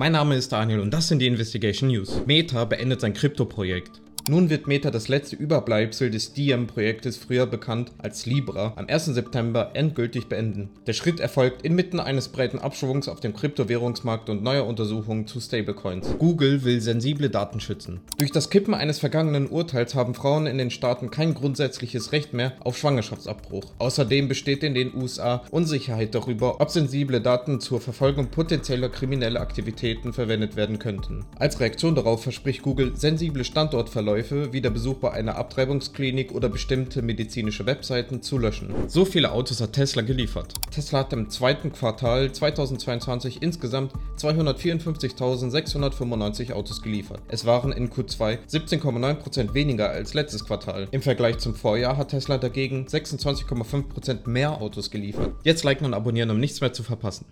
Mein Name ist Daniel und das sind die Investigation News. Meta beendet sein Krypto-Projekt. Nun wird Meta das letzte Überbleibsel des Diem-Projektes, früher bekannt als Libra, am 1. September endgültig beenden. Der Schritt erfolgt inmitten eines breiten Abschwungs auf dem Kryptowährungsmarkt und neuer Untersuchungen zu Stablecoins. Google will sensible Daten schützen. Durch das Kippen eines vergangenen Urteils haben Frauen in den Staaten kein grundsätzliches Recht mehr auf Schwangerschaftsabbruch. Außerdem besteht in den USA Unsicherheit darüber, ob sensible Daten zur Verfolgung potenzieller krimineller Aktivitäten verwendet werden könnten. Als Reaktion darauf verspricht Google sensible Standortverläufe Verläufe wie der Besuch bei einer Abtreibungsklinik oder bestimmte medizinische Webseiten zu löschen. So viele Autos hat Tesla geliefert. Tesla hat im zweiten Quartal 2022 insgesamt 254.695 Autos geliefert. Es waren in Q2 17,9% weniger als letztes Quartal. Im Vergleich zum Vorjahr hat Tesla dagegen 26,5% mehr Autos geliefert. Jetzt liken und abonnieren, um nichts mehr zu verpassen.